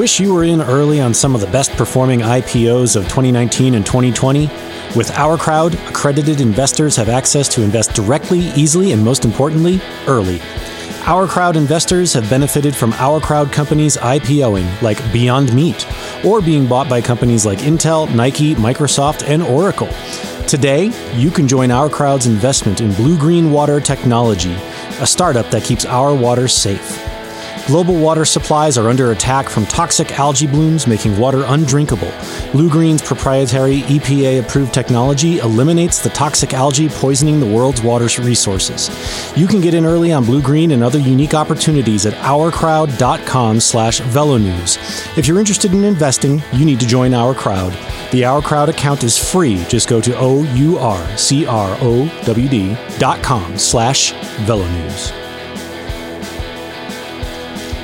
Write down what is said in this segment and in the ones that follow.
Wish you were in early on some of the best performing IPOs of 2019 and 2020? With our crowd, accredited investors have access to invest directly, easily, and most importantly, early. Our crowd investors have benefited from our crowd companies IPOing, like Beyond Meat, or being bought by companies like Intel, Nike, Microsoft, and Oracle. Today, you can join our crowd's investment in Blue Green Water Technology, a startup that keeps our water safe. Global water supplies are under attack from toxic algae blooms, making water undrinkable. Blue Green's proprietary EPA approved technology eliminates the toxic algae poisoning the world's water resources. You can get in early on Blue Green and other unique opportunities at ourcrowd.com slash velonews. If you're interested in investing, you need to join Our Crowd. The Our Crowd account is free. Just go to O-U-R-C-R-O-W-D dot com slash velonews.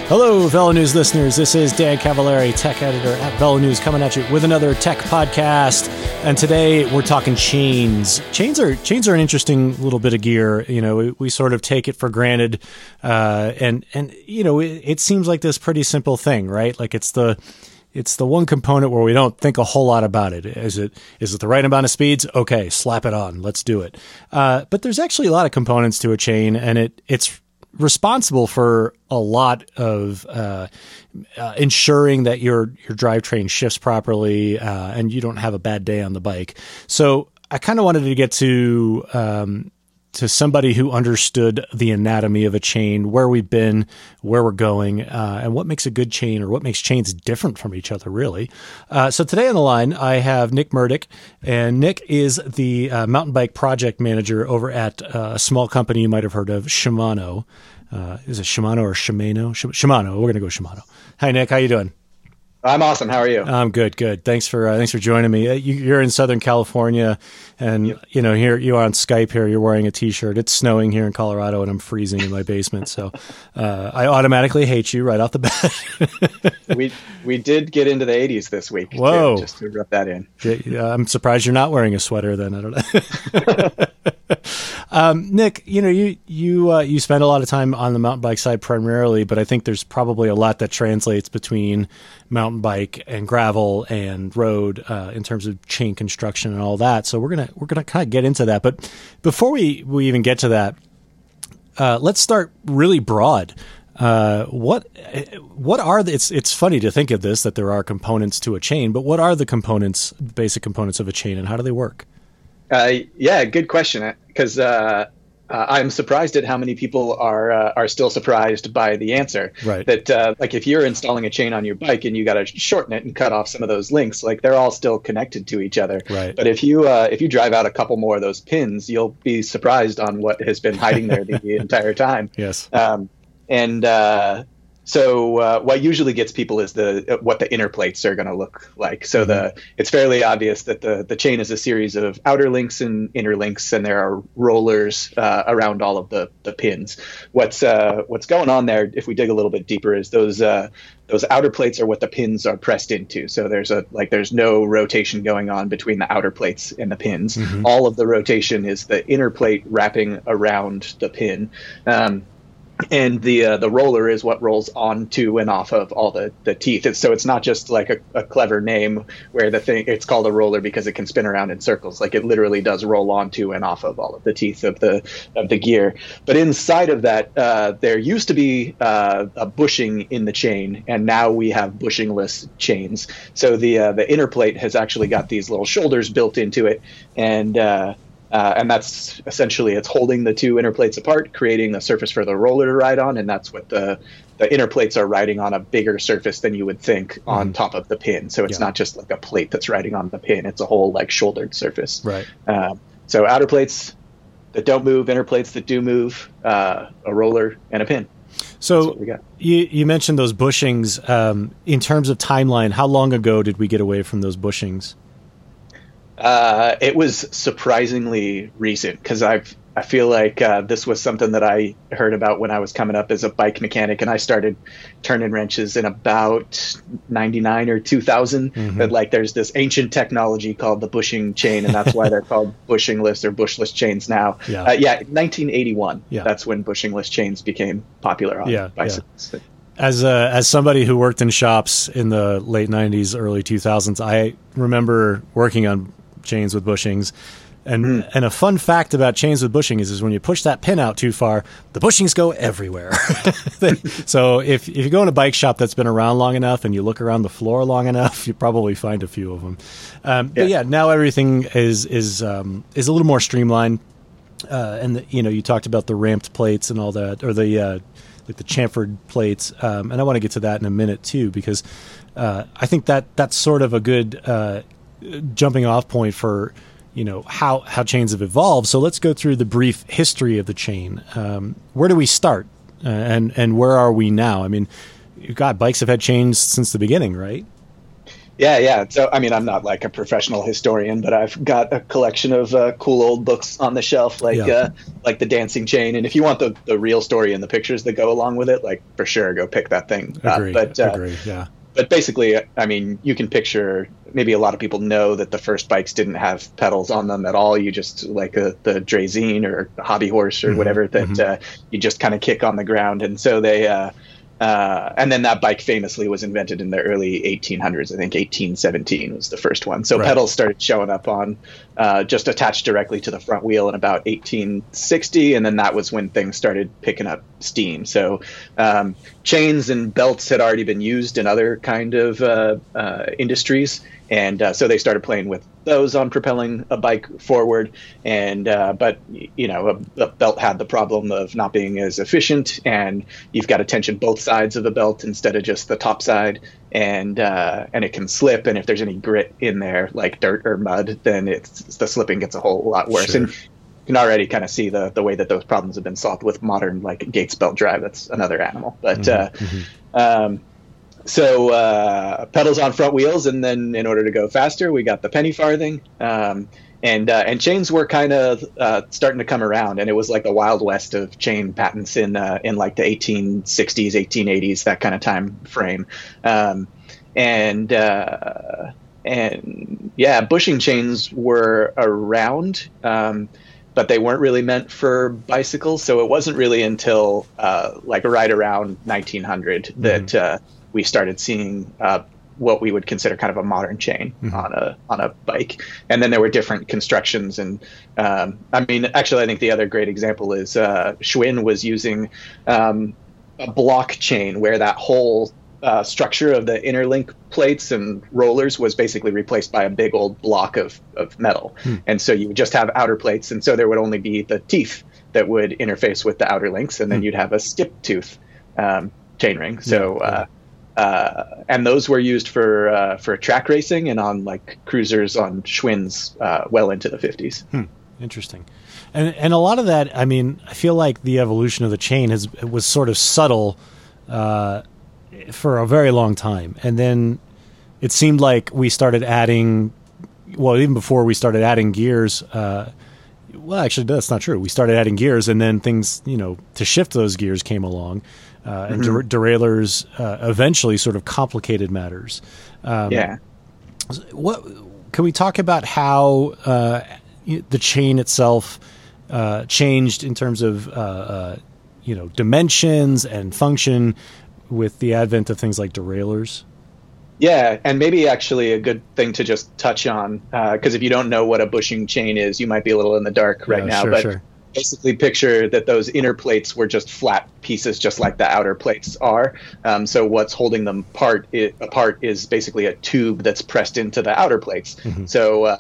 Hello, Velo News listeners. This is Dan Cavallari, tech editor at Velo News, coming at you with another tech podcast. And today we're talking chains. Chains are chains are an interesting little bit of gear. You know, we, we sort of take it for granted, uh, and and you know, it, it seems like this pretty simple thing, right? Like it's the it's the one component where we don't think a whole lot about it. Is it is it the right amount of speeds? Okay, slap it on. Let's do it. Uh, but there's actually a lot of components to a chain, and it it's responsible for a lot of uh, uh, ensuring that your your drivetrain shifts properly uh, and you don't have a bad day on the bike. So I kind of wanted to get to um, to somebody who understood the anatomy of a chain, where we've been, where we're going, uh, and what makes a good chain or what makes chains different from each other, really. Uh, so today on the line, I have Nick Murdick, and Nick is the uh, mountain bike project manager over at uh, a small company you might have heard of, Shimano. Uh, is it Shimano or Shimano? Shimano. We're gonna go Shimano. Hi, Nick. How you doing? I'm awesome. How are you? I'm good. Good. Thanks for uh, thanks for joining me. Uh, you, are in Southern California, and yep. you know here you are on Skype. Here you're wearing a T-shirt. It's snowing here in Colorado, and I'm freezing in my basement. So uh, I automatically hate you right off the bat. we we did get into the 80s this week. Whoa! Too, just to rub that in. I'm surprised you're not wearing a sweater. Then I don't know. um, Nick, you know you you uh, you spend a lot of time on the mountain bike side primarily, but I think there's probably a lot that translates between mountain bike and gravel and road uh, in terms of chain construction and all that. So we're gonna we're gonna kind of get into that. But before we we even get to that, uh, let's start really broad. Uh, what what are the, it's it's funny to think of this that there are components to a chain, but what are the components, basic components of a chain, and how do they work? Uh, yeah, good question. Because uh, uh, I'm surprised at how many people are uh, are still surprised by the answer. Right. That uh, like if you're installing a chain on your bike and you got to shorten it and cut off some of those links, like they're all still connected to each other. Right. But if you uh, if you drive out a couple more of those pins, you'll be surprised on what has been hiding there the entire time. Yes. Um, and uh, so uh, what usually gets people is the what the inner plates are going to look like. So the mm-hmm. it's fairly obvious that the the chain is a series of outer links and inner links, and there are rollers uh, around all of the the pins. What's uh, what's going on there? If we dig a little bit deeper, is those uh, those outer plates are what the pins are pressed into. So there's a like there's no rotation going on between the outer plates and the pins. Mm-hmm. All of the rotation is the inner plate wrapping around the pin. Um, and the uh, the roller is what rolls onto and off of all the, the teeth. It's, so it's not just like a, a, clever name where the thing it's called a roller because it can spin around in circles. Like it literally does roll onto and off of all of the teeth of the of the gear. But inside of that, uh, there used to be uh, a bushing in the chain, and now we have bushingless chains. So the uh, the inner plate has actually got these little shoulders built into it, and uh, and that's essentially it's holding the two inner plates apart, creating a surface for the roller to ride on, and that's what the the inner plates are riding on a bigger surface than you would think mm-hmm. on top of the pin. So it's yeah. not just like a plate that's riding on the pin; it's a whole like shouldered surface. Right. Um, so outer plates that don't move, inner plates that do move, uh, a roller and a pin. So you you mentioned those bushings. Um, in terms of timeline, how long ago did we get away from those bushings? Uh, it was surprisingly recent because I've I feel like uh, this was something that I heard about when I was coming up as a bike mechanic, and I started turning wrenches in about '99 or 2000. Mm-hmm. But like, there's this ancient technology called the bushing chain, and that's why they're called bushingless or bushless chains now. Yeah, uh, yeah 1981. Yeah. that's when bushingless chains became popular on yeah, bicycles. Yeah. as a, as somebody who worked in shops in the late '90s, early 2000s, I remember working on chains with bushings. And mm. and a fun fact about chains with bushings is, is when you push that pin out too far, the bushings go everywhere. so if if you go in a bike shop that's been around long enough and you look around the floor long enough, you probably find a few of them. Um, yeah. But yeah, now everything is is um, is a little more streamlined. Uh, and the, you know, you talked about the ramped plates and all that, or the uh, like the chamfered plates, um, and I want to get to that in a minute too, because uh, I think that that's sort of a good uh, jumping off point for you know how how chains have evolved. So let's go through the brief history of the chain. Um, where do we start, uh, and and where are we now? I mean, God, bikes have had chains since the beginning, right? Yeah, yeah. So, I mean, I'm not like a professional historian, but I've got a collection of uh, cool old books on the shelf, like yeah. uh, like the Dancing Chain. And if you want the, the real story and the pictures that go along with it, like for sure, go pick that thing. Agree. But uh, Agree. Yeah but basically, I mean, you can picture maybe a lot of people know that the first bikes didn't have pedals on them at all. You just like a, the Draisine or Hobby Horse or mm-hmm. whatever that mm-hmm. uh, you just kind of kick on the ground. And so they, uh, uh, and then that bike famously was invented in the early 1800s. I think 1817 was the first one. So right. pedals started showing up on uh, just attached directly to the front wheel in about 1860, and then that was when things started picking up steam. So um, chains and belts had already been used in other kind of uh, uh industries and uh, so they started playing with those on propelling a bike forward and uh, but you know a, a, belt had the problem of not being as efficient and you've got to tension both sides of the belt instead of just the top side and uh, and it can slip and if there's any grit in there like dirt or mud then it's the slipping gets a whole lot worse sure. and you can already kind of see the the way that those problems have been solved with modern like Gates belt drive that's another animal but mm-hmm. Uh, mm-hmm. Um, so uh, pedals on front wheels, and then in order to go faster, we got the penny farthing. Um, and uh, and chains were kind of uh, starting to come around, and it was like the wild west of chain patents in uh, in like the 1860s, 1880s, that kind of time frame. Um, and uh, and yeah, bushing chains were around. Um, but they weren't really meant for bicycles. So it wasn't really until uh, like right around 1900 mm-hmm. that uh, we started seeing uh, what we would consider kind of a modern chain mm-hmm. on a on a bike. And then there were different constructions. And um, I mean, actually, I think the other great example is uh, Schwinn was using um, a block chain where that whole uh, structure of the interlink plates and rollers was basically replaced by a big old block of, of metal. Hmm. And so you would just have outer plates. And so there would only be the teeth that would interface with the outer links. And then hmm. you'd have a skip tooth um, chainring. So, yeah, yeah. Uh, uh, and those were used for uh, for track racing and on like cruisers on Schwinn's uh, well into the 50s. Hmm. Interesting, and and a lot of that. I mean, I feel like the evolution of the chain has was sort of subtle uh, for a very long time, and then it seemed like we started adding. Well, even before we started adding gears. Uh, well, actually, that's not true. We started adding gears, and then things, you know, to shift those gears came along uh, and mm-hmm. der- derailleurs uh, eventually sort of complicated matters. Um, yeah. What can we talk about how uh, the chain itself uh, changed in terms of uh, uh, you know dimensions and function with the advent of things like derailleurs? Yeah, and maybe actually a good thing to just touch on because if you don't know what a bushing chain is, you might be a little in the dark right yeah, now. Sure, but sure basically picture that those inner plates were just flat pieces, just like the outer plates are. Um, so what's holding them part it, apart is basically a tube that's pressed into the outer plates. Mm-hmm. So uh,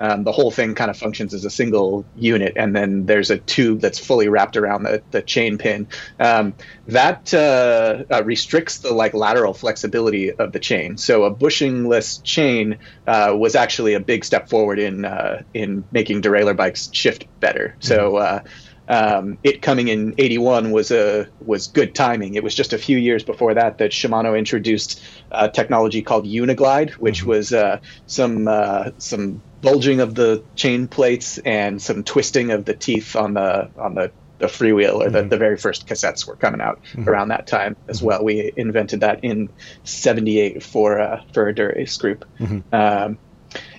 um, the whole thing kind of functions as a single unit, and then there's a tube that's fully wrapped around the, the chain pin. Um, that uh, uh, restricts the like lateral flexibility of the chain. So a bushingless chain uh, was actually a big step forward in uh, in making derailleur bikes shift better. Mm-hmm. So uh, um, it coming in 81 was a was good timing. It was just a few years before that that Shimano introduced a technology called Uniglide, which mm-hmm. was uh, some uh, some bulging of the chain plates and some twisting of the teeth on the on the, the freewheel or the, mm-hmm. the very first cassettes were coming out mm-hmm. around that time as mm-hmm. well. We invented that in '78 for uh, for a Dura-Ace group, mm-hmm. um,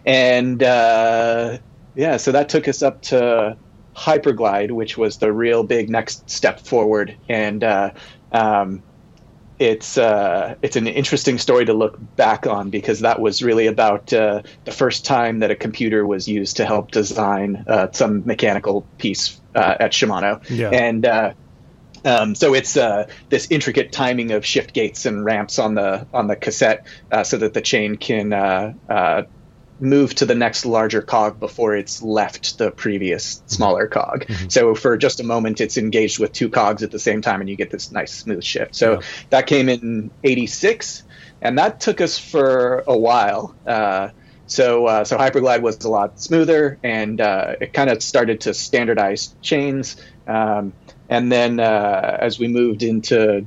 and uh, yeah, so that took us up to Hyperglide, which was the real big next step forward. And uh, um, it's uh, it's an interesting story to look back on because that was really about uh, the first time that a computer was used to help design uh, some mechanical piece uh, at Shimano. Yeah. And uh, um, so it's uh, this intricate timing of shift gates and ramps on the on the cassette so that the chain can move to the next larger cog before it's left the previous smaller cog. Mm-hmm. So for just a moment, it's engaged with two cogs at the same time, and you get this nice smooth shift. So yeah. that came in '86, and that took us for a while. Uh, so uh, so Hyperglide was a lot smoother, and uh, it kind of started to standardize chains. Um, and then uh, as we moved into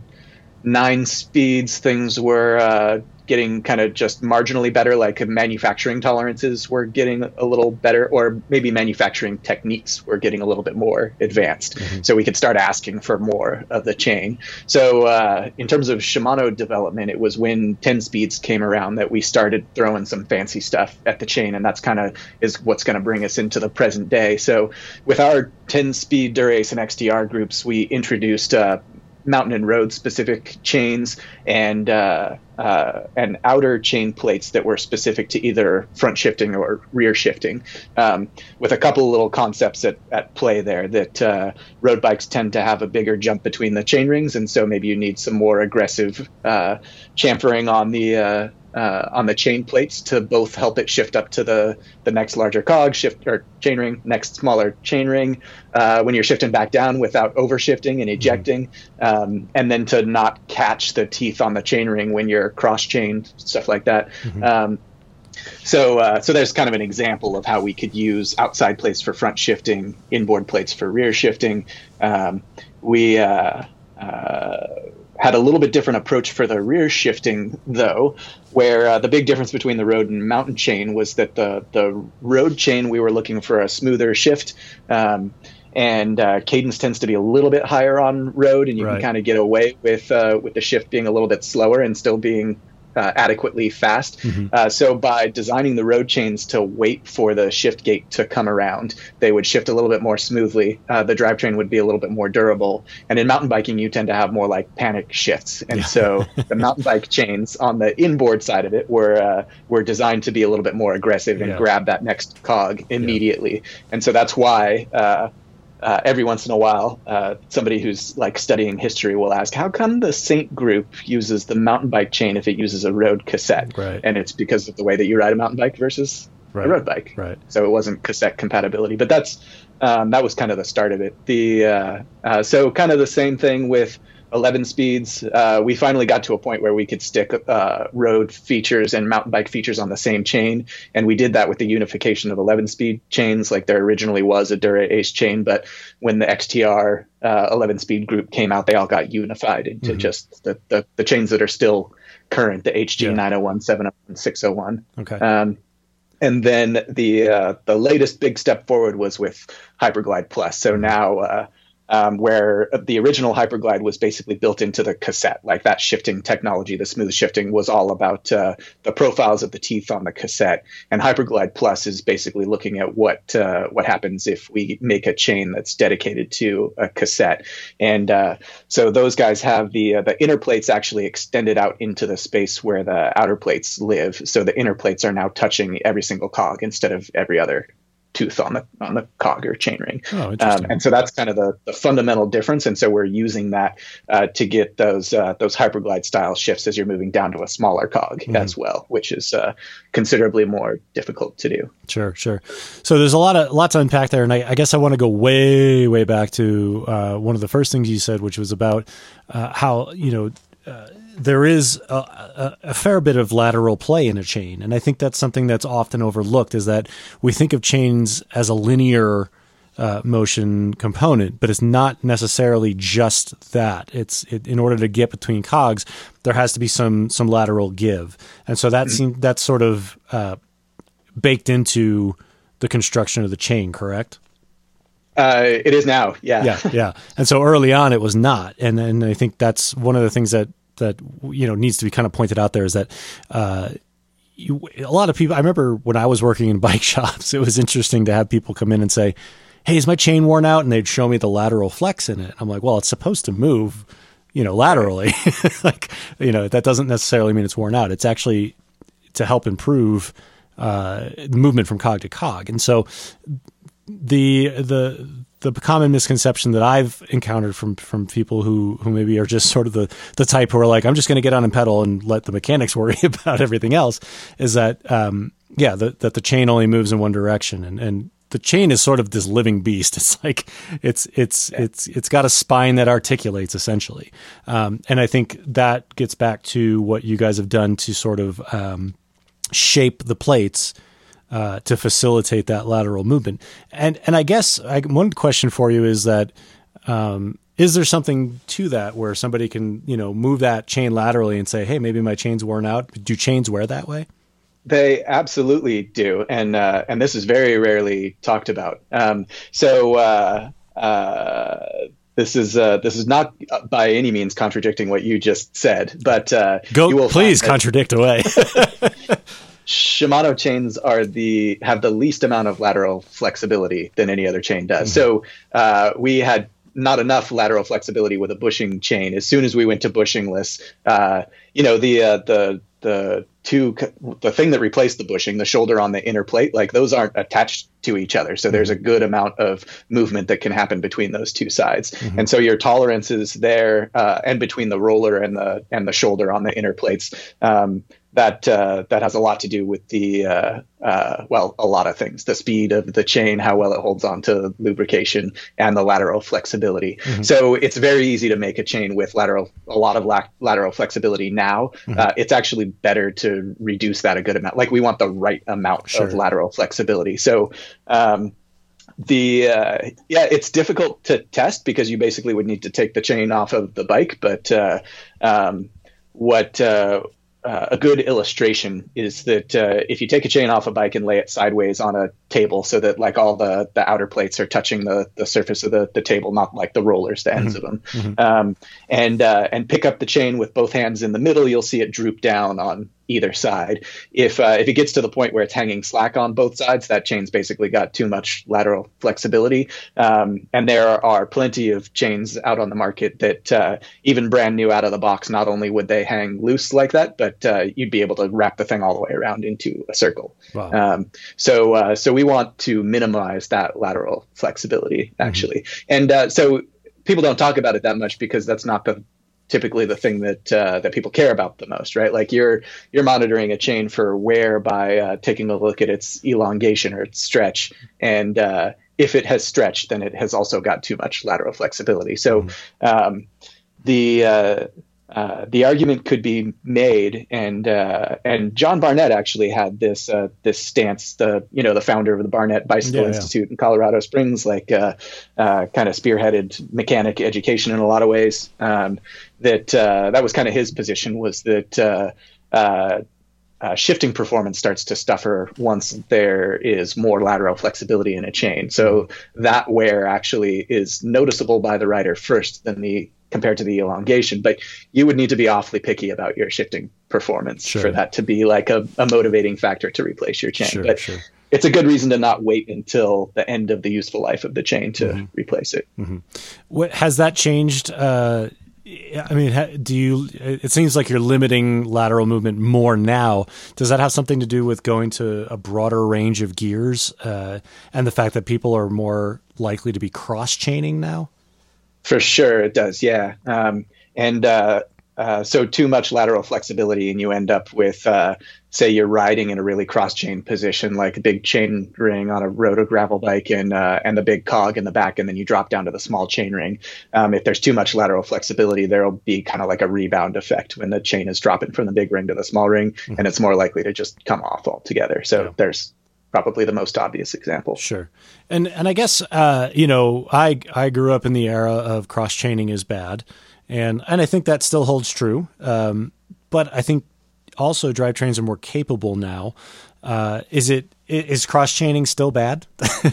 nine speeds, things were uh, getting kind of just marginally better, like manufacturing tolerances were getting a little better, or maybe manufacturing techniques were getting a little bit more advanced. Mm-hmm. So we could start asking for more of the chain. So uh, in terms of Shimano development, it was when 10 speeds came around that we started throwing some fancy stuff at the chain, and that's kind of is what's going to bring us into the present day. So with our 10 speed Dura-Ace and XTR groups, we introduced uh, mountain and road specific chains and uh, uh, and outer chain plates that were specific to either front shifting or rear shifting, um, with a couple of little concepts at, at play there. That uh, road bikes tend to have a bigger jump between the chain rings, and so maybe you need some more aggressive uh, chamfering on the uh, on the chain plates to both help it shift up to the the next larger cog shift or chain ring next smaller chain ring uh, when you're shifting back down without overshifting and ejecting mm-hmm. um, and then to not catch the teeth on the chain ring when you're cross chained stuff like that mm-hmm. um, so uh, so there's kind of an example of how we could use outside plates for front shifting inboard plates for rear shifting um, we uh, uh, had a little bit different approach for the rear shifting, though, where uh, the big difference between the road and mountain chain was that the the road chain we were looking for a smoother shift. Um, and uh, cadence tends to be a little bit higher on road, and you right. can kind of get away with uh, with the shift being a little bit slower and still being uh, adequately fast. Mm-hmm. Uh, so by designing the road chains to wait for the shift gate to come around, they would shift a little bit more smoothly. Uh, the drivetrain would be a little bit more durable. And in mountain biking, you tend to have more like panic shifts. And yeah. so the mountain bike chains on the inboard side of it were uh, were designed to be a little bit more aggressive and yeah. grab that next cog immediately. Yeah. And so that's why uh, every once in a while, uh, somebody who's like studying history will ask, "How come the Saint group uses the mountain bike chain if it uses a road cassette?" Right. And it's because of the way that you ride a mountain bike versus right. a road bike. Right. So it wasn't cassette compatibility, but that's um, that was kind of the start of it. The uh, uh so kind of the same thing with 11 speeds, uh, we finally got to a point where we could stick uh, road features and mountain bike features on the same chain. And we did that with the unification of 11 speed chains, like there originally was a Dura Ace chain. But when the XTR uh, 11 speed group came out, they all got unified into mm-hmm. just the, the, the, chains that are still current the HG yeah. 901, 701, 601. Okay. Um, and then the uh, the latest big step forward was with Hyperglide Plus. So mm-hmm. now uh, um, where the original Hyperglide was basically built into the cassette. Like that shifting technology, the smooth shifting was all about uh, the profiles of the teeth on the cassette. And Hyperglide Plus is basically looking at what uh, what happens if we make a chain that's dedicated to a cassette. And uh, so those guys have the uh, the inner plates actually extended out into the space where the outer plates live. So the inner plates are now touching every single cog instead of every other tooth on the on the cog or chain ring. Oh, um, and so that's kind of the, the fundamental difference. And so we're using that uh, to get those uh, those hyperglide style shifts as you're moving down to a smaller cog mm-hmm. as well, which is uh, considerably more difficult to do. Sure, sure. So there's a lot of lots to unpack there, and I, I guess I want to go way way back to uh, one of the first things you said, which was about uh, how you know uh, there is a, a, a, fair bit of lateral play in a chain, and I think that's something that's often overlooked. Is that we think of chains as a linear uh, motion component, but it's not necessarily just that. It's it, in order to get between cogs, there has to be some some lateral give, and so that mm-hmm. that's sort of uh, baked into the construction of the chain. Correct. Uh, it is now, yeah, yeah, yeah. And so early on, it was not, and and I think that's one of the things that that you know needs to be kind of pointed out there is that. Uh, you, a lot of people. I remember when I was working in bike shops, it was interesting to have people come in and say, "Hey, is my chain worn out?" And they'd show me the lateral flex in it. I'm like, "Well, it's supposed to move you know, laterally. like, you know, that doesn't necessarily mean it's worn out. It's actually to help improve uh, movement from cog to cog. And so the the the common misconception that I've encountered from from people who who maybe are just sort of the the type who are like, I'm just going to get on and pedal and let the mechanics worry about everything else, is that um, yeah, the, that the chain only moves in one direction, and and the chain is sort of this living beast. It's like it's it's yeah. it's it's got a spine that articulates essentially, um, and I think that gets back to what you guys have done to sort of um, shape the plates uh, to facilitate that lateral movement. And and I guess I, one question for you is that um, is there something to that where somebody can you know move that chain laterally and say, hey, maybe my chain's worn out? Do chains wear that way? They absolutely do, and uh, and this is very rarely talked about. Um, so. Uh, uh, this is uh, this is not by any means contradicting what you just said, but uh, go please contradict away. Shimano chains are the have the least amount of lateral flexibility than any other chain does. Mm-hmm. So uh, we had not enough lateral flexibility with a bushing chain. As soon as we went to bushingless, uh, you know the uh, the the two the thing that replaced the bushing, the shoulder on the inner plate, like those aren't attached to each other. So there's a mm-hmm. good amount of movement that can happen between those two sides. Mm-hmm. And so your tolerance is there, uh, and between the roller and the and the shoulder on the inner plates. Um, that uh, that has a lot to do with the uh, uh, well, a lot of things: the speed of the chain, how well it holds on to lubrication, and the lateral flexibility. Mm-hmm. So it's very easy to make a chain with lateral a lot of la- lateral flexibility. Now mm-hmm. Uh, it's actually better to reduce that a good amount. Like we want the right amount sure. of lateral flexibility. So. Um, the uh, yeah, it's difficult to test because you basically would need to take the chain off of the bike. But uh, um, what uh, uh, a good illustration is that uh, if you take a chain off a bike and lay it sideways on a table so that like all the, the outer plates are touching the, the surface of the, the table, not like the rollers, the ends mm-hmm. of them, mm-hmm. um, and uh, and pick up the chain with both hands in the middle, you'll see it droop down on either side. If uh, if it gets to the point where it's hanging slack on both sides, that chain's basically got too much lateral flexibility. Um, and there are plenty of chains out on the market that uh, even brand new out of the box, not only would they hang loose like that, but uh, you'd be able to wrap the thing all the way around into a circle. Wow. Um, so uh, so we want to minimize that lateral flexibility actually, mm-hmm. and uh, so people don't talk about it that much because that's not the typically the thing that uh, that people care about the most, right? Like you're you're monitoring a chain for wear by uh, taking a look at its elongation or its stretch, and uh, if it has stretched, then it has also got too much lateral flexibility. So mm-hmm. um, the uh, uh, the argument could be made, and uh, and John Barnett actually had this uh, this stance. The you know the founder of the Barnett Bicycle yeah, Institute yeah. in Colorado Springs, like uh, uh, kind of spearheaded mechanic education in a lot of ways. Um, that that was kind of his position was that. shifting performance starts to stuffer once there is more lateral flexibility in a chain. So that wear actually is noticeable by the rider first, than the compared to the elongation. But you would need to be awfully picky about your shifting performance sure. for that to be like a, a, motivating factor to replace your chain. Sure, but sure. it's a good reason to not wait until the end of the useful life of the chain to mm-hmm. replace it. Mm-hmm. What has that changed? Uh, I mean, do you? It seems like you're limiting lateral movement more now. Does that have something to do with going to a broader range of gears uh, and the fact that people are more likely to be cross chaining now? For sure, it does. Yeah, um, and uh, uh, so too much lateral flexibility, and you end up with, uh, say, you're riding in a really cross chain position, like a big chain ring on a roto gravel bike, and uh, and the big cog in the back, and then you drop down to the small chain ring. Um, if there's too much lateral flexibility, there'll be kind of like a rebound effect when the chain is dropping from the big ring to the small ring, mm-hmm. and it's more likely to just come off altogether. So yeah. there's probably the most obvious example. Sure, and and I guess uh, you know I I grew up in the era of cross chaining is bad, and and I think that still holds true. Um, but I think also drivetrains are more capable now. Uh, is it is cross chaining still bad?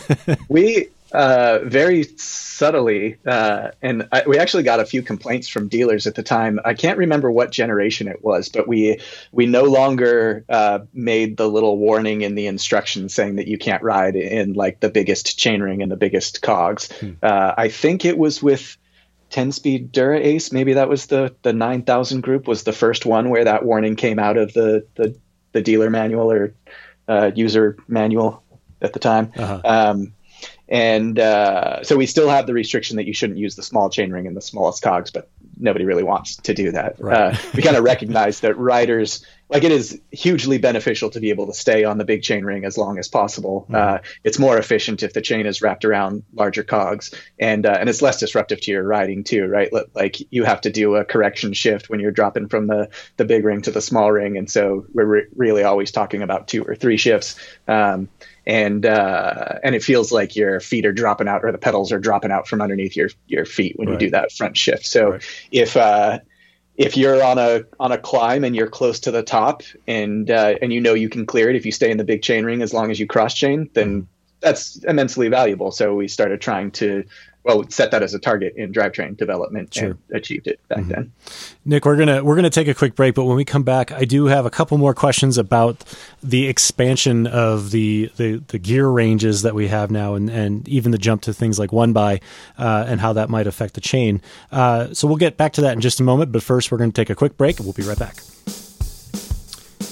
we uh, very subtly, uh, and I, we actually got a few complaints from dealers at the time. I can't remember what generation it was, but we we no longer uh, made the little warning in the instructions saying that you can't ride in like the biggest chainring and the biggest cogs. Hmm. Uh, I think it was with 10 speed Dura Ace, maybe that was the the 9000 group was the first one where that warning came out of the the, the dealer manual or uh, user manual at the time. Uh-huh. Um, and uh, so we still have the restriction that you shouldn't use the small chainring and the smallest cogs, but nobody really wants to do that. Right. Uh, we kind of recognize that riders like it is hugely beneficial to be able to stay on the big chain ring as long as possible. Mm-hmm. Uh, it's more efficient if the chain is wrapped around larger cogs, and uh, and it's less disruptive to your riding too, right? Like you have to do a correction shift when you're dropping from the the big ring to the small ring, and so we're re- really always talking about two or three shifts. Um, and uh, and it feels like your feet are dropping out or the pedals are dropping out from underneath your your feet when right. you do that front shift. So right. if uh, if you're on a on a climb and you're close to the top and uh, and you know you can clear it if you stay in the big chain ring as long as you cross chain, then that's immensely valuable. So we started trying to well set that as a target in drivetrain development sure. and achieved it back mm-hmm. then. Nick, we're gonna we're gonna take a quick break, but when we come back, I do have a couple more questions about the expansion of the the, the gear ranges that we have now, and, and even the jump to things like one by uh, and how that might affect the chain. Uh, so we'll get back to that in just a moment, but first we're going to take a quick break, and we'll be right back.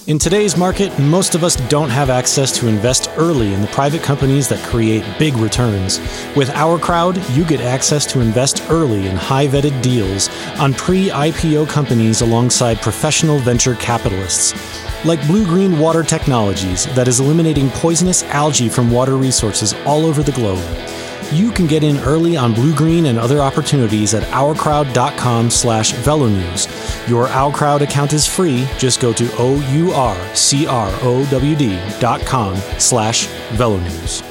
In today's market, most of us don't have access to invest early in the private companies that create big returns. With our crowd, you get access to invest early in high vetted deals on pre IPO companies alongside professional venture capitalists. Like Blue Green Water Technologies, that is eliminating poisonous algae from water resources all over the globe. You can get in early on Blue Green and other opportunities at ourcrowd.com slash velonews. Your OurCrowd account is free. Just go to O-U-R-C-R-O-W-D dot com slash velonews.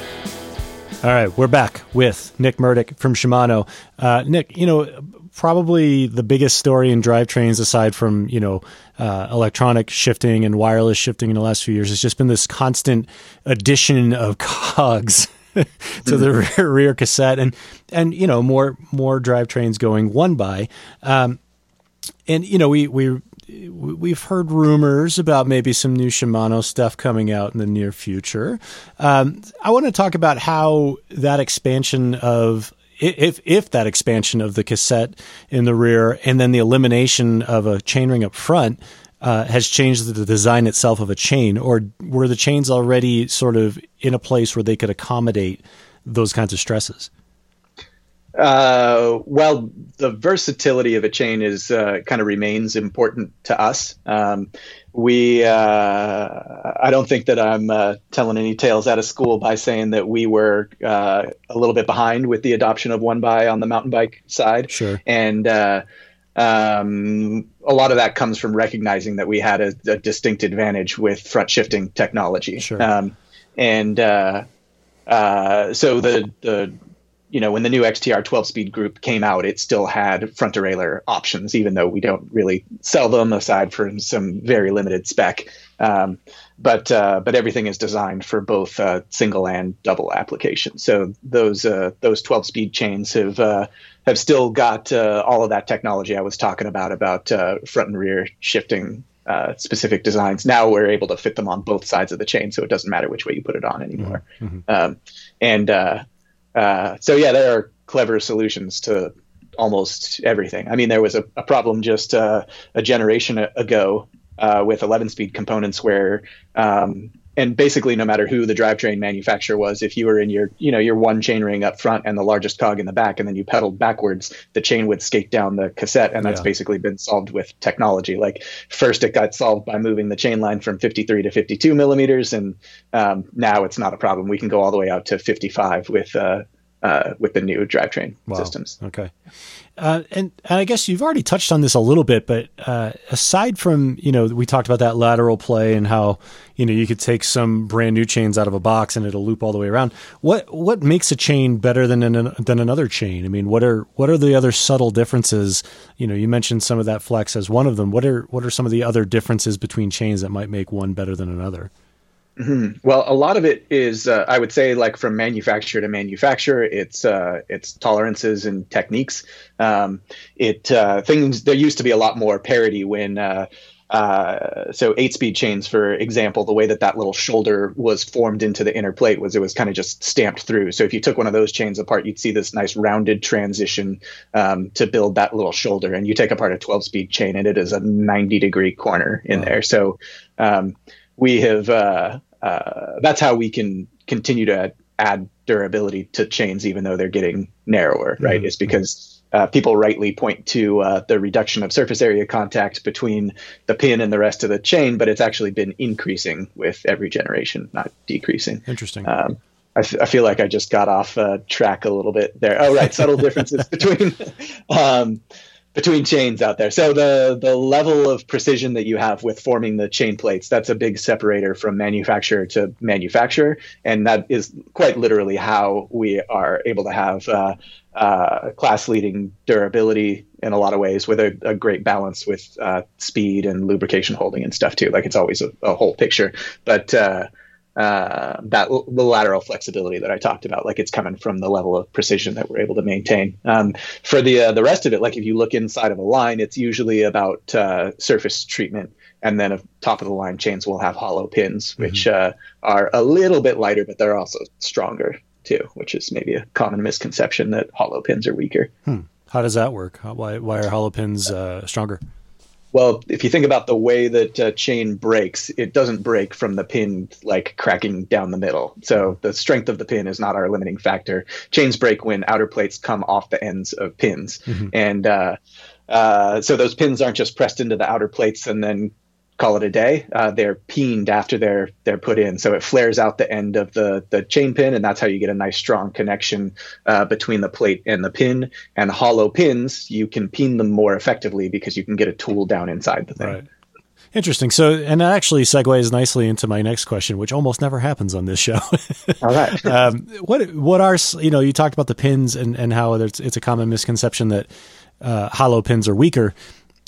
All right, we're back with Nick Murdick from Shimano. Uh, Nick, you know, probably the biggest story in drivetrains, aside from you know uh, electronic shifting and wireless shifting in the last few years, has just been this constant addition of cogs to the rear, rear, cassette, and and you know more more drivetrains going one by, um, and you know we we we've heard rumors about maybe some new Shimano stuff coming out in the near future. Um, I want to talk about how that expansion of if if that expansion of the cassette in the rear and then the elimination of a chainring up front uh, has changed the design itself of a chain, or were the chains already sort of in a place where they could accommodate those kinds of stresses? Uh, well, the versatility of a chain is uh, kind of remains important to us. Um, we, uh, I don't think that I'm uh, telling any tales out of school by saying that we were uh, a little bit behind with the adoption of one by on the mountain bike side. Sure. And uh, um, a lot of that comes from recognizing that we had a, a distinct advantage with front shifting technology. Sure. Um, and uh, uh, so the the you know when the new XTR 12 speed group came out, it still had front derailleur options, even though we don't really sell them aside from some very limited spec. Um, but uh, but everything is designed for both uh, single and double applications. So those uh, those 12 speed chains have uh, have still got uh, all of that technology I was talking about about uh, front and rear shifting uh, specific designs. Now we're able to fit them on both sides of the chain, so it doesn't matter which way you put it on anymore. Mm-hmm. Um, and uh, uh, so yeah, there are clever solutions to almost everything. I mean, there was a, a problem just uh, a generation ago with 11 speed components where um, and basically no matter who the drivetrain manufacturer was if you were in your you know your one chain ring up front and the largest cog in the back and then you pedaled backwards the chain would skate down the cassette and that's yeah. basically been solved with technology like first it got solved by moving the chain line from 53 to 52 millimeters and um, now it's not a problem we can go all the way out to 55 with uh, uh, with the new drivetrain wow. systems. Okay. Uh, and, and, I guess you've already touched on this a little bit, but uh, aside from you know we talked about that lateral play and how you know you could take some brand new chains out of a box and it'll loop all the way around. What what makes a chain better than an, than another chain? I mean, what are what are the other subtle differences? You know, you mentioned some of that flex as one of them. What are what are some of the other differences between chains that might make one better than another? Mm-hmm. Well, a lot of it is, uh, I would say, like from manufacturer to manufacturer, it's uh, it's tolerances and techniques. Um, it uh, things there used to be a lot more parity when. Uh, uh, so eight speed chains, for example, the way that that little shoulder was formed into the inner plate was it was kind of just stamped through. So if you took one of those chains apart, you'd see this nice rounded transition um, to build that little shoulder. And you take apart a 12 speed chain, and it is a 90 degree corner in wow. there. So um, we have uh, uh, that's how we can continue to add durability to chains even though they're getting narrower right mm-hmm. is because uh, people rightly point to uh, the reduction of surface area contact between the pin and the rest of the chain but it's actually been increasing with every generation not decreasing interesting um, I, f- I feel like I just got off uh, track a little bit there. Oh, right, subtle differences between um, between chains out there. So the the level of precision that you have with forming the chain plates, that's a big separator from manufacturer to manufacturer, and that is quite literally how we are able to have uh, uh, class leading durability in a lot of ways, with a, a great balance with uh, speed and lubrication holding and stuff too. Like it's always a, a whole picture, but uh, that the lateral flexibility that I talked about, like it's coming from the level of precision that we're able to maintain. Um, for the uh, the rest of it, like if you look inside of a line, it's usually about uh, surface treatment, and then top of the line chains will have hollow pins, mm-hmm. which mm-hmm. are a little bit lighter, but they're also stronger too, which is maybe a common misconception that hollow pins are weaker. Hmm. How does that work? Why why are hollow pins uh, stronger? Well, if you think about the way that a chain breaks, it doesn't break from the pin like cracking down the middle. So the strength of the pin is not our limiting factor. Chains break when outer plates come off the ends of pins, mm-hmm. and uh, uh, so those pins aren't just pressed into the outer plates and then call it a day. Uh, they're peened after they're they're put in, so it flares out the end of the the chain pin, and that's how you get a nice strong connection uh, between the plate and the pin. And hollow pins, you can peen them more effectively because you can get a tool down inside the thing. Right. Interesting. So, and that actually segues nicely into my next question, which almost never happens on this show. All right. um, what what are you know? You talked about the pins and and how it's it's a common misconception that uh, hollow pins are weaker.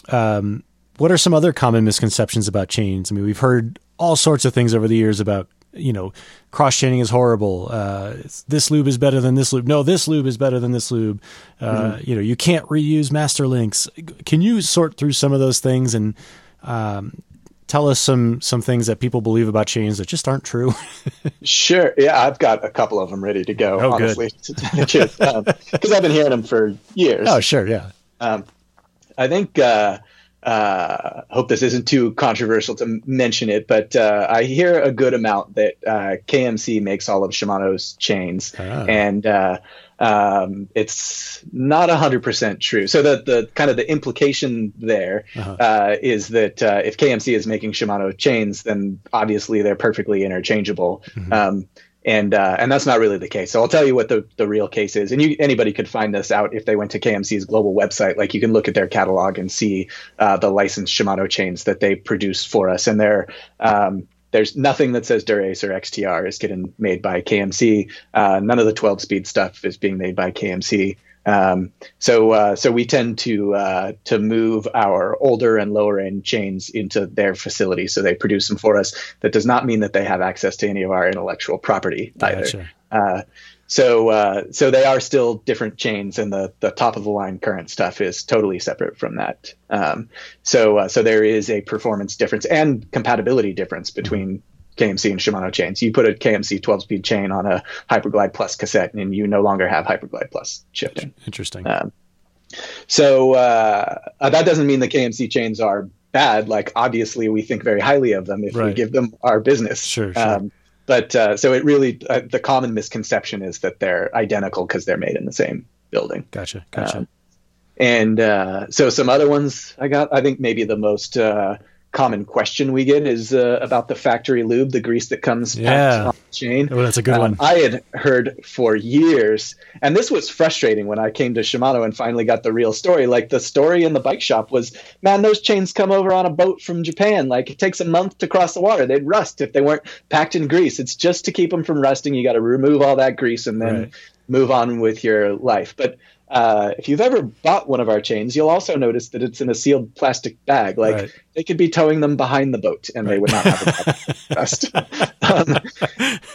Um, what are some other common misconceptions about chains? I mean, we've heard all sorts of things over the years about you know cross chaining is horrible. Uh, this lube is better than this lube. No, this lube is better than this lube. Uh, mm-hmm. You know, you can't reuse master links. Can you sort through some of those things and um, tell us some some things that people believe about chains that just aren't true? sure. Yeah, I've got a couple of them ready to go. Oh, honestly, because um, I've been hearing them for years. Oh, sure. Yeah. Um, I think. Uh, uh, hope this isn't too controversial to mention it, but uh, I hear a good amount that uh, KMC makes all of Shimano's chains, ah. and uh, um, it's not hundred percent true. So the the kind of the implication there uh-huh. Uh, is that uh, if KMC is making Shimano chains, then obviously they're perfectly interchangeable. Mm-hmm. Um, and uh, and that's not really the case. So I'll tell you what the, the real case is, and you, anybody could find this out if they went to KMC's global website. Like you can look at their catalog and see uh, the licensed Shimano chains that they produce for us, and they're um, there's nothing that says Dura-Ace or XTR is getting made by KMC. Uh, none of the 12 speed stuff is being made by KMC. Um, so uh, so we tend to uh, to move our older and lower end chains into their facility, so they produce them for us. That does not mean that they have access to any of our intellectual property either. Uh, so uh, so they are still different chains, and the the top of the line current stuff is totally separate from that. Um, so uh, so there is a performance difference and compatibility difference between KMC and Shimano chains. You put a KMC 12 speed chain on a Hyperglide Plus cassette, and you no longer have Hyperglide Plus shifting. Interesting. Um, so uh, uh, that doesn't mean the KMC chains are bad. Like obviously, we think very highly of them if right. we give them our business. Sure. sure. Um, but uh, so it really uh, the common misconception is that they're identical because they're made in the same building. Gotcha. Gotcha. Um, and uh, so some other ones I got. I think maybe the most uh, common question we get is uh, about the factory lube, the grease that comes yeah. on the chain. Oh, that's a good um, one. I had heard for years, and this was frustrating when I came to Shimano and finally got the real story. Like the story in the bike shop was, man, those chains come over on a boat from Japan. Like it takes a month to cross the water. They'd rust if they weren't packed in grease. It's just to keep them from rusting. You got to remove all that grease and then right. move on with your life. But uh, if you've ever bought one of our chains, you'll also notice that it's in a sealed plastic bag. Like right. They could be towing them behind the boat, and right. they would not have a rust. um,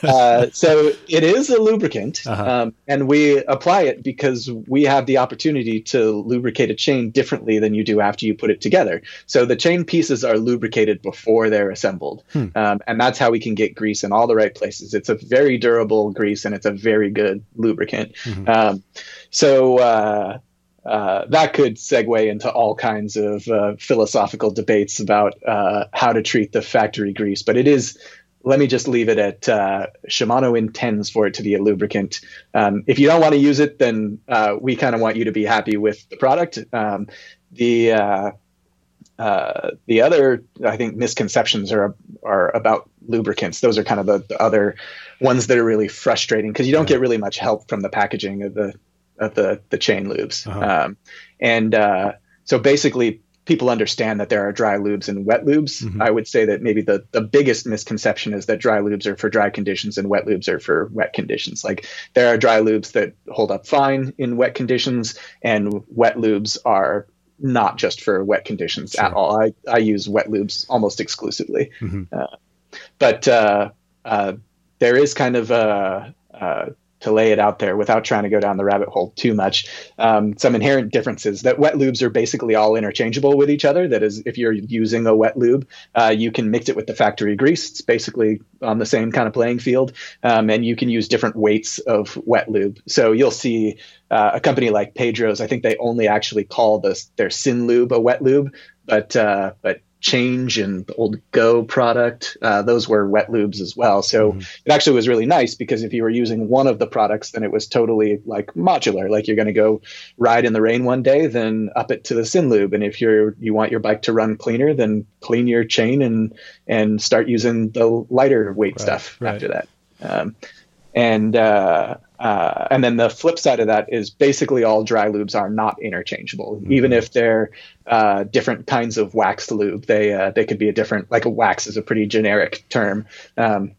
uh, so it is a lubricant, uh-huh. um, and we apply it because we have the opportunity to lubricate a chain differently than you do after you put it together. So the chain pieces are lubricated before they're assembled, hmm. um, and that's how we can get grease in all the right places. It's a very durable grease, and it's a very good lubricant. Mm-hmm. Um, so. Uh, uh, that could segue into all kinds of uh, philosophical debates about uh, how to treat the factory grease. But it is, let me just leave it at uh, Shimano intends for it to be a lubricant. Um, if you don't want to use it, then uh, we kind of want you to be happy with the product. Um, the uh, the other, I think, misconceptions are are about lubricants. Those are kind of the, the other ones that are really frustrating because you don't get really much help from the packaging of the of the the chain lubes. Uh-huh. Um, and uh, so basically, people understand that there are dry lubes and wet lubes. Mm-hmm. I would say that maybe the the biggest misconception is that dry lubes are for dry conditions and wet lubes are for wet conditions. Like there are dry lubes that hold up fine in wet conditions, and wet lubes are not just for wet conditions sure. at all. I, I use wet lubes almost exclusively. Mm-hmm. Uh, but uh, uh, there is kind of a, a to lay it out there without trying to go down the rabbit hole too much. Um, some inherent differences that wet lubes are basically all interchangeable with each other. That is, if you're using a wet lube, uh, you can mix it with the factory grease. It's basically on the same kind of playing field, um, and you can use different weights of wet lube. So you'll see uh, a company like Pedro's. I think they only actually call this their Syn Lube a wet lube, but uh, but ChainJ and old Go product. Uh, those were wet lubes as well. So mm-hmm. it actually was really nice because if you were using one of the products, then it was totally like modular. Like you're going to go ride in the rain one day, then up it to the Syn Lube. And if you're you want your bike to run cleaner, then clean your chain and and start using the lighter weight right, stuff right. after that. Um, and uh, uh, and then the flip side of that is basically all dry lubes are not interchangeable, mm-hmm. even if they're uh, different kinds of waxed lube. They uh, they could be a different like a wax is a pretty generic term. Um,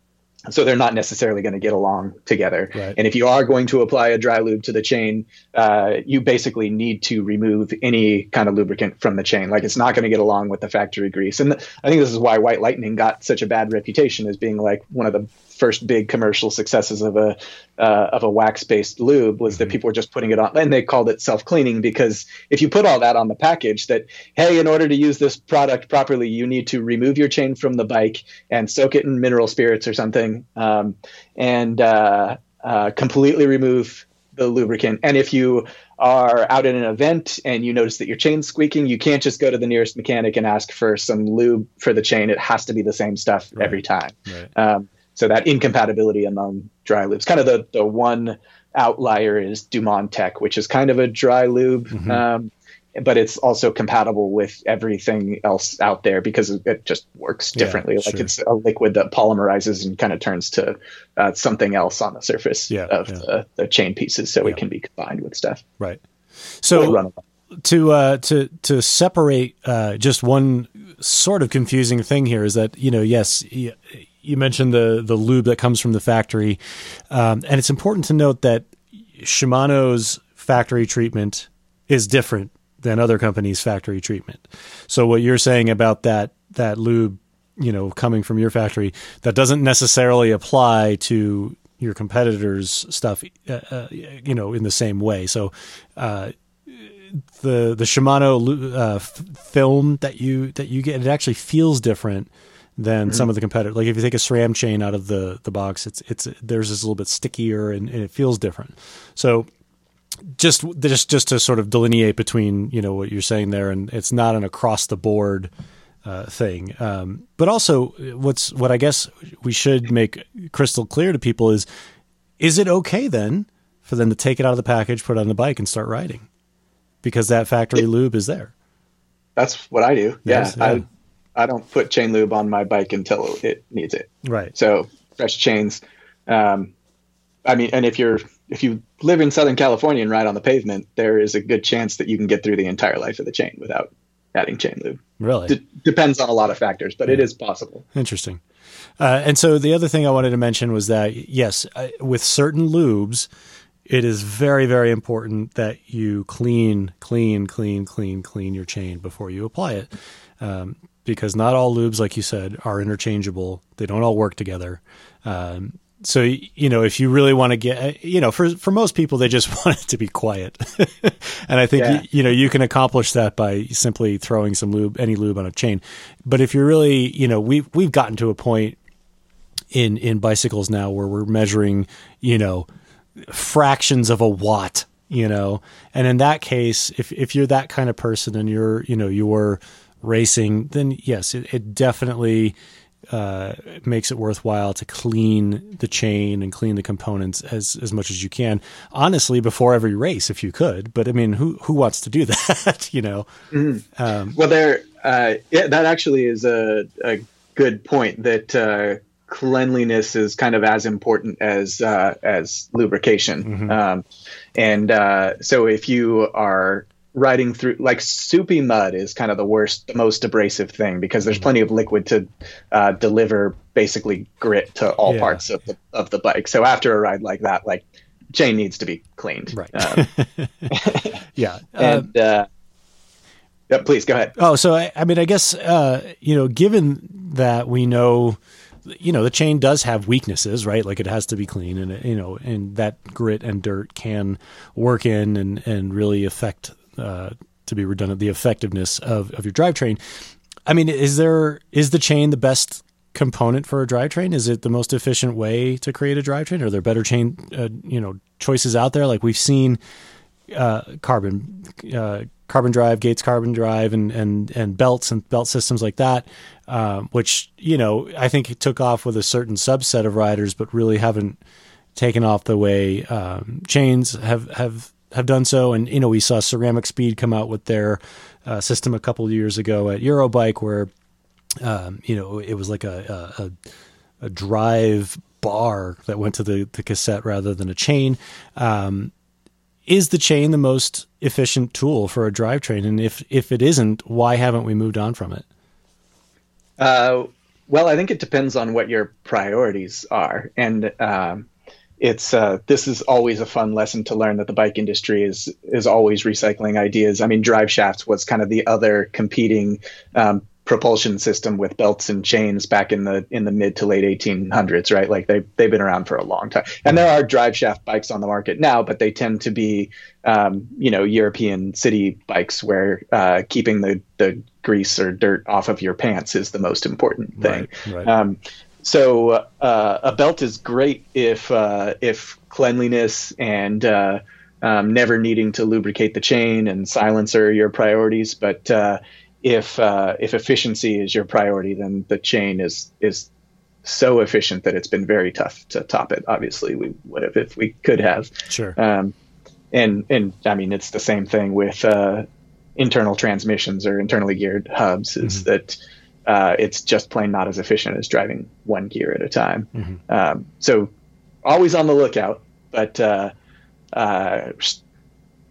so they're not necessarily going to get along together. Right. And if you are going to apply a dry lube to the chain, uh, you basically need to remove any kind of lubricant from the chain. Like it's not going to get along with the factory grease. And th- I think this is why White Lightning got such a bad reputation as being like one of the first big commercial successes of a uh, of a wax based lube was that mm-hmm. people were just putting it on and they called it self cleaning because if you put all that on the package that hey in order to use this product properly you need to remove your chain from the bike and soak it in mineral spirits or something um, and uh, uh, completely remove the lubricant and if you are out at an event and you notice that your chain's squeaking, you can't just go to the nearest mechanic and ask for some lube for the chain. It has to be the same stuff right. every time. Right. Um, so that incompatibility among dry lubes, kind of the, the one outlier is Dumonde Tech, which is kind of a dry lube, mm-hmm. um, but it's also compatible with everything else out there because it just works differently. Yeah, like sure. it's a liquid that polymerizes and kind of turns to uh, something else on the surface yeah, of yeah. The, the, chain pieces, so it can be combined with stuff. Right. So to uh, to to separate uh, just one sort of confusing thing here is that you know yes you mentioned the the lube that comes from the factory, um, and it's important to note that Shimano's factory treatment is different than other companies' factory treatment. So what you're saying about that that lube, you know, coming from your factory, that doesn't necessarily apply to your competitors' stuff, uh, uh, you know, in the same way. So. Uh, the the Shimano uh, film that you that you get it actually feels different than mm-hmm. some of the competitors. Like if you take a SRAM chain out of the the box, it's it's theirs is a little bit stickier and, and it feels different. So just just just to sort of delineate between you know what you're saying there, and it's not an across the board uh, thing. Um, but also, what's what I guess we should make crystal clear to people is: is it okay then for them to take it out of the package, put it on the bike, and start riding because that factory lube is there? That's what I do. Yes, yeah, yeah. I I don't put chain lube on my bike until it needs it. Right. So fresh chains. Um, I mean, and if you're if you live in Southern California and ride on the pavement, there is a good chance that you can get through the entire life of the chain without adding chain lube. Really? D- depends on a lot of factors, but yeah. it is possible. Interesting. Uh, and so the other thing I wanted to mention was that yes, uh, with certain lubes, it is very very important that you clean, clean, clean, clean, clean your chain before you apply it. Um, because not all lubes, like you said, are interchangeable. They don't all work together. Um, so you know if you really want to get you know for for most people they just want it to be quiet and i think yeah. you, you, know you can accomplish that by simply throwing some lube any lube on a chain but if you're really you know we've we've gotten to a point in in bicycles now where we're measuring you know fractions of a watt you know and in that case if if you're that kind of person and you're you know you're racing then yes it, it definitely uh, makes it worthwhile to clean the chain and clean the components as as much as you can. Honestly, before every race, if you could. But I mean, who who wants to do that? you know. Mm-hmm. Um, well, there. Uh, yeah, that actually is a, a good point. That uh, cleanliness is kind of as important as uh, as lubrication. Mm-hmm. Um, and uh, so, if you are riding through like soupy mud is kind of the worst the most abrasive thing because there's mm-hmm. plenty of liquid to uh, deliver basically grit to all yeah. parts of the of the bike so after a ride like that like chain needs to be cleaned right um, yeah and uh, yeah, please go ahead oh so I, I mean i guess uh, you know given that we know you know the chain does have weaknesses right like it has to be clean and you know and that grit and dirt can work in and and really affect uh, to be redundant, the effectiveness of, of your drivetrain. I mean, is there is the chain the best component for a drivetrain? Is it the most efficient way to create a drivetrain? Are there better chain, uh, you know, choices out there? Like we've seen uh, carbon, uh, carbon drive, Gates carbon drive, and and and belts and belt systems like that, uh, which you know I think it took off with a certain subset of riders, but really haven't taken off the way um, chains have have have done so. And you know, we saw Ceramic Speed come out with their uh, system a couple years ago at Eurobike, where um, you know it was like a, a, a drive bar that went to the, the cassette rather than a chain. Um, is the chain the most efficient tool for a drivetrain? And if if it isn't, why haven't we moved on from it? Uh, well, I think it depends on what your priorities are, and um, it's uh, this is always a fun lesson to learn that the bike industry is is always recycling ideas. I mean, drive shafts was kind of the other competing um, propulsion system with belts and chains back in the in the mid to late 1800s, right? Like they they've been around for a long time, and there are drive shaft bikes on the market now, but they tend to be um, you know European city bikes where uh, keeping the the grease or dirt off of your pants is the most important thing. Right, right. Um, so uh, a belt is great if uh, if cleanliness and uh, um, never needing to lubricate the chain and silencer are your priorities. But uh, if uh, if efficiency is your priority, then the chain is is so efficient that it's been very tough to top it. Obviously, we would have if we could have. Sure. Um, and and I mean it's the same thing with uh, internal transmissions or internally geared hubs. Is mm-hmm. that uh, it's just plain not as efficient as driving one gear at a time. Mm-hmm. Um, so always on the lookout, but uh, uh,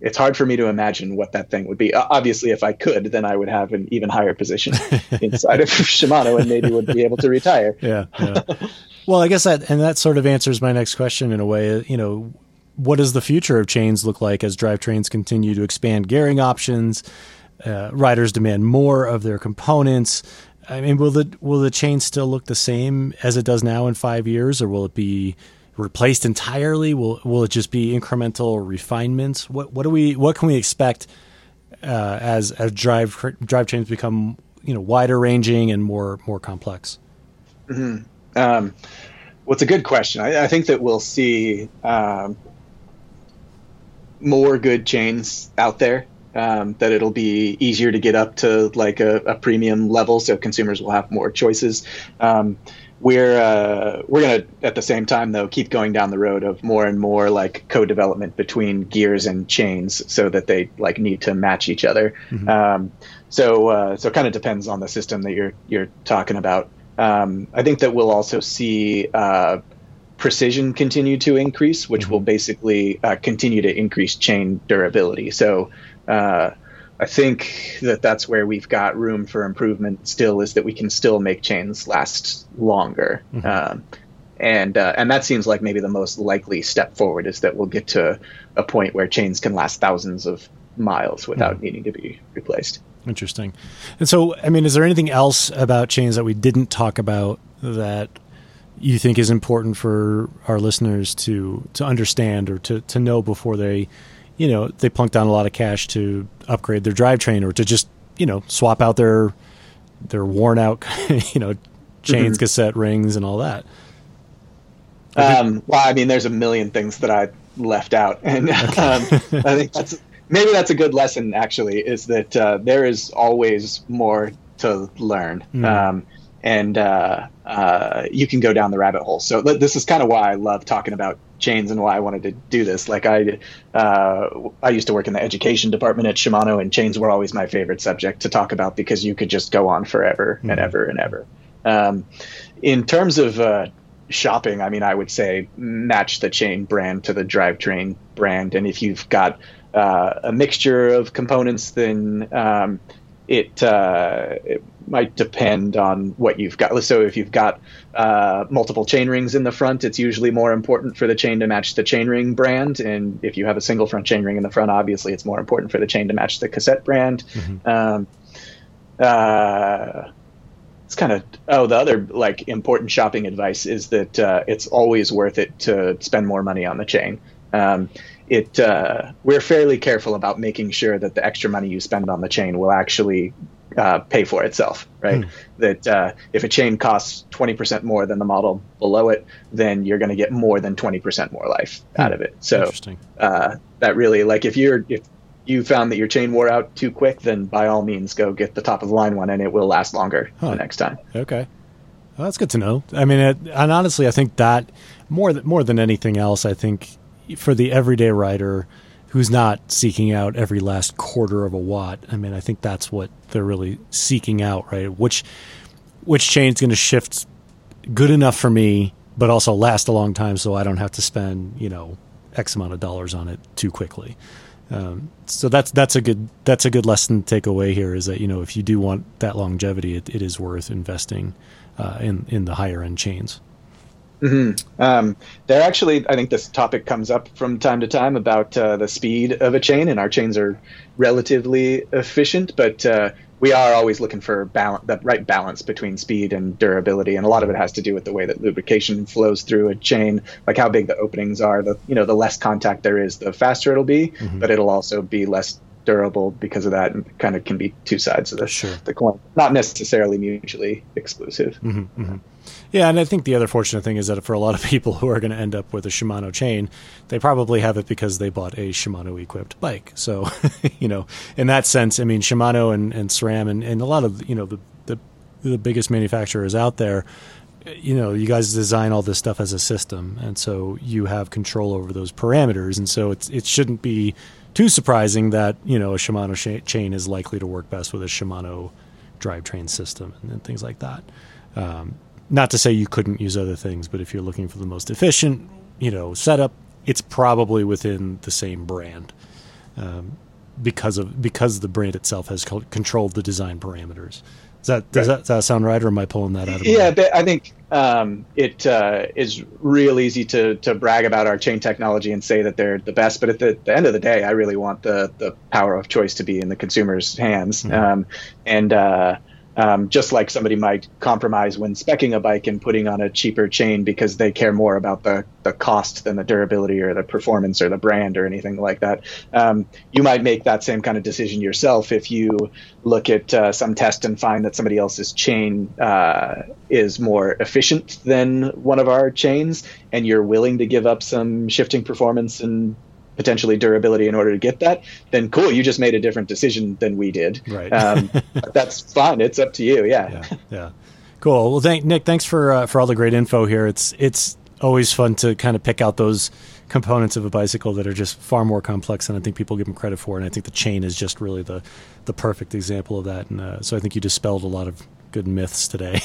it's hard for me to imagine what that thing would be. Obviously, if I could, then I would have an even higher position inside of Shimano and maybe would be able to retire. Yeah. yeah. well, I guess that, and that sort of answers my next question in a way. You know, what does the future of chains look like as drivetrains continue to expand gearing options? Uh, riders demand more of their components. I mean, will the will the chain still look the same as it does now in five years, or will it be replaced entirely? Will will it just be incremental refinements? What what do we what can we expect uh, as as drive drive chains become you know wider ranging and more more complex? Mm-hmm. Um, well, it's a good question. I, I think that we'll see um, more good chains out there um, that it'll be easier to get up to like a, a, premium level, so consumers will have more choices. Um, we're uh, we're gonna at the same time though keep going down the road of more and more like co-development between gears and chains, so that they like need to match each other. Mm-hmm. Um, so uh, so it kind of depends on the system that you're you're talking about. Um, I think that we'll also see uh, precision continue to increase, which mm-hmm. will basically uh, continue to increase chain durability. So uh, I think that that's where we've got room for improvement. Still, is that we can still make chains last longer, mm-hmm. um, and uh, and that seems like maybe the most likely step forward is that we'll get to a point where chains can last thousands of miles without mm-hmm. needing to be replaced. Interesting. And so, I mean, is there anything else about chains that we didn't talk about that you think is important for our listeners to to understand or to to know before they, you know, they plunk down a lot of cash to upgrade their drivetrain or to just you know swap out their their worn out you know chains, mm-hmm. cassette rings, and all that. Um, well, I mean, there's a million things that I left out, and okay. um, I think that's maybe that's a good lesson. Actually, is that uh, there is always more to learn, mm. um, and uh, uh, you can go down the rabbit hole. So this is kind of why I love talking about chains and why I wanted to do this. Like I, uh, I used to work in the education department at Shimano, and chains were always my favorite subject to talk about because you could just go on forever mm. and ever and ever. Um, in terms of uh, shopping, I mean, I would say match the chain brand to the drivetrain brand. And if you've got uh, a mixture of components, then um, it, uh, it, might depend on what you've got. So if you've got uh, multiple chain rings in the front, it's usually more important for the chain to match the chain ring brand. And if you have a single front chain ring in the front, obviously it's more important for the chain to match the cassette brand. Mm-hmm. Um, uh, it's kind of oh the other like important shopping advice is that uh, it's always worth it to spend more money on the chain um, it uh, we're fairly careful about making sure that the extra money you spend on the chain will actually uh, pay for itself right hmm. that uh, if a chain costs 20% more than the model below it then you're going to get more than 20% more life hmm. out of it so uh, that really like if you're if you found that your chain wore out too quick, then by all means go get the top of the line one, and it will last longer huh. the next time. Okay, well, that's good to know. I mean, it, and honestly, I think that more than more than anything else, I think for the everyday rider who's not seeking out every last quarter of a watt, I mean, I think that's what they're really seeking out, right? Which which chain's going to shift good enough for me, but also last a long time, so I don't have to spend you know X amount of dollars on it too quickly. Um, so that's that's a good that's a good lesson to take away here is that you know if you do want that longevity, it, it is worth investing uh, in in the higher end chains. Mm-hmm. Um, there actually, I think this topic comes up from time to time about uh, the speed of a chain, and our chains are relatively efficient, but uh, we are always looking for balance, that right balance between speed and durability, and a lot of it has to do with the way that lubrication flows through a chain, like how big the openings are. The you know the less contact there is, the faster it'll be, mm-hmm. but it'll also be less durable because of that, and kind of can be two sides of the sure. the coin, not necessarily mutually exclusive. Mm-hmm, mm-hmm. Yeah, and I think the other fortunate thing is that for a lot of people who are going to end up with a Shimano chain, they probably have it because they bought a Shimano equipped bike. So, you know, in that sense, I mean, Shimano and, and SRAM and, and a lot of, you know, the, the, the biggest manufacturers out there, you know, you guys design all this stuff as a system. And so you have control over those parameters. And so it's, it shouldn't be too surprising that, you know, a Shimano sh- chain is likely to work best with a Shimano drivetrain system and, and things like that. Um, not to say you couldn't use other things, but if you're looking for the most efficient, you know, setup, it's probably within the same brand, um, because of because the brand itself has controlled the design parameters. Does that does, that does that sound right, or am I pulling that out of? Yeah, I think um, it uh, is real easy to to brag about our chain technology and say that they're the best, but at the, the, end of the day, I really want the the power of choice to be in the consumer's hands, mm-hmm. um, and. Uh, um, just like somebody might compromise when specking a bike and putting on a cheaper chain because they care more about the, the cost than the durability or the performance or the brand or anything like that. Um, you might make that same kind of decision yourself if you look at uh, some test and find that somebody else's chain uh, is more efficient than one of our chains and you're willing to give up some shifting performance and potentially durability in order to get that, then cool, you just made a different decision than we did. Right. Um, that's fine. It's up to you. Yeah. Yeah. yeah. Cool. Well, thank Nick. Thanks for uh, for all the great info here. It's it's always fun to kind of pick out those components of a bicycle that are just far more complex than I think people give them credit for. And I think the chain is just really the the perfect example of that. And uh, so I think you dispelled a lot of good myths today.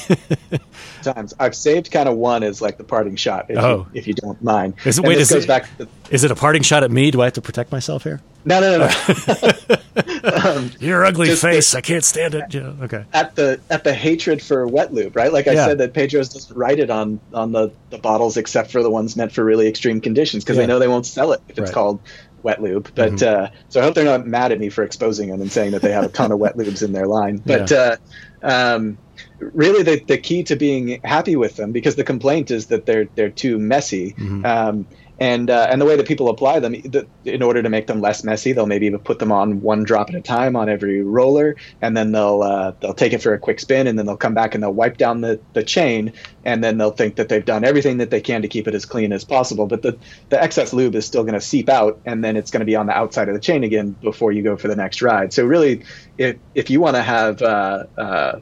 Times I've saved kind of one as like the parting shot. If oh, you, if you don't mind. Is it, wait, is it, the, is it a parting shot at me? Do I have to protect myself here? No, no, no. no. um, Your ugly face. The, I can't stand it. Yeah, okay. At the at the hatred for wet lube, right? Like I yeah. said, that Pedro's doesn't write it on on the, the bottles except for the ones meant for really extreme conditions because yeah. they know they won't sell it if it's right. called wet lube. But mm-hmm. uh, so I hope they're not mad at me for exposing them and saying that they have a ton of wet lubes in their line. But yeah. uh, um, really, the, the key to being happy with them, because the complaint is that they're they're too messy. Mm-hmm. Um, and uh, and the way that people apply them the, in order to make them less messy they'll maybe put them on one drop at a time on every roller and then they'll uh, they'll take it for a quick spin and then they'll come back and they'll wipe down the, the chain and then they'll think that they've done everything that they can to keep it as clean as possible. But the, the excess lube is still going to seep out and then it's going to be on the outside of the chain again before you go for the next ride. So really if, if you want to have uh, uh,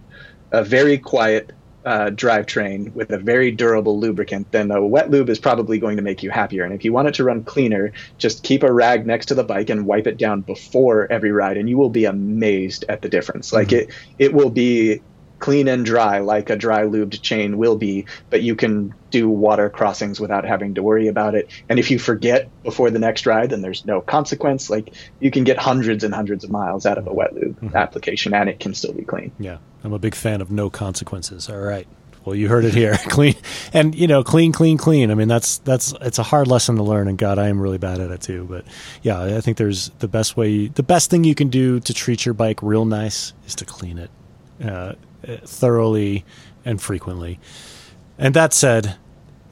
a very quiet uh, drivetrain with a very durable lubricant, then a wet lube is probably going to make you happier. And if you want it to run cleaner, just keep a rag next to the bike and wipe it down before every ride, and you will be amazed at the difference. Like mm-hmm. it, it will be clean and dry like a dry lubed chain will be, but you can do water crossings without having to worry about it. And if you forget before the next ride, then there's no consequence. Like you can get hundreds and hundreds of miles out of a wet lube mm-hmm. application and it can still be clean. Yeah. I'm a big fan of no consequences. All right. Well, you heard it here. clean and you know, clean, clean, clean. I mean, that's that's it's a hard lesson to learn, and God, I am really bad at it too. But yeah, I think there's the best way, the best thing you can do to treat your bike real nice is to clean it. Uh, thoroughly and frequently. And that said,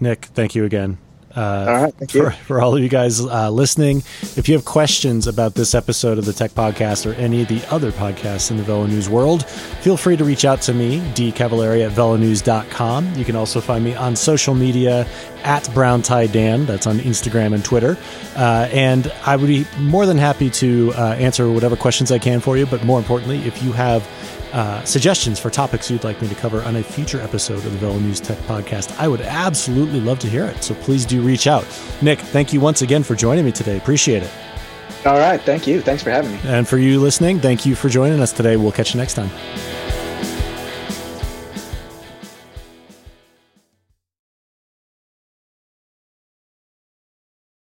Nick, thank you again. Uh, all right, for, for, all of you guys uh, listening, if you have questions about this episode of the Tech Podcast or any of the other podcasts in the Velo News world, feel free to reach out to me, dcavallari at velonews.com. You can also find me on social media at Brown Tie Dan. That's on Instagram and Twitter. Uh, and I would be more than happy to uh, answer whatever questions I can for you. But more importantly, if you have uh, suggestions for topics you'd like me to cover on a future episode of the Velo News Tech Podcast, I would absolutely love to hear it. So please do reach out. Nick, thank you once again for joining me today. Appreciate it. All right. Thank you. Thanks for having me. And for you listening, thank you for joining us today. We'll catch you next time.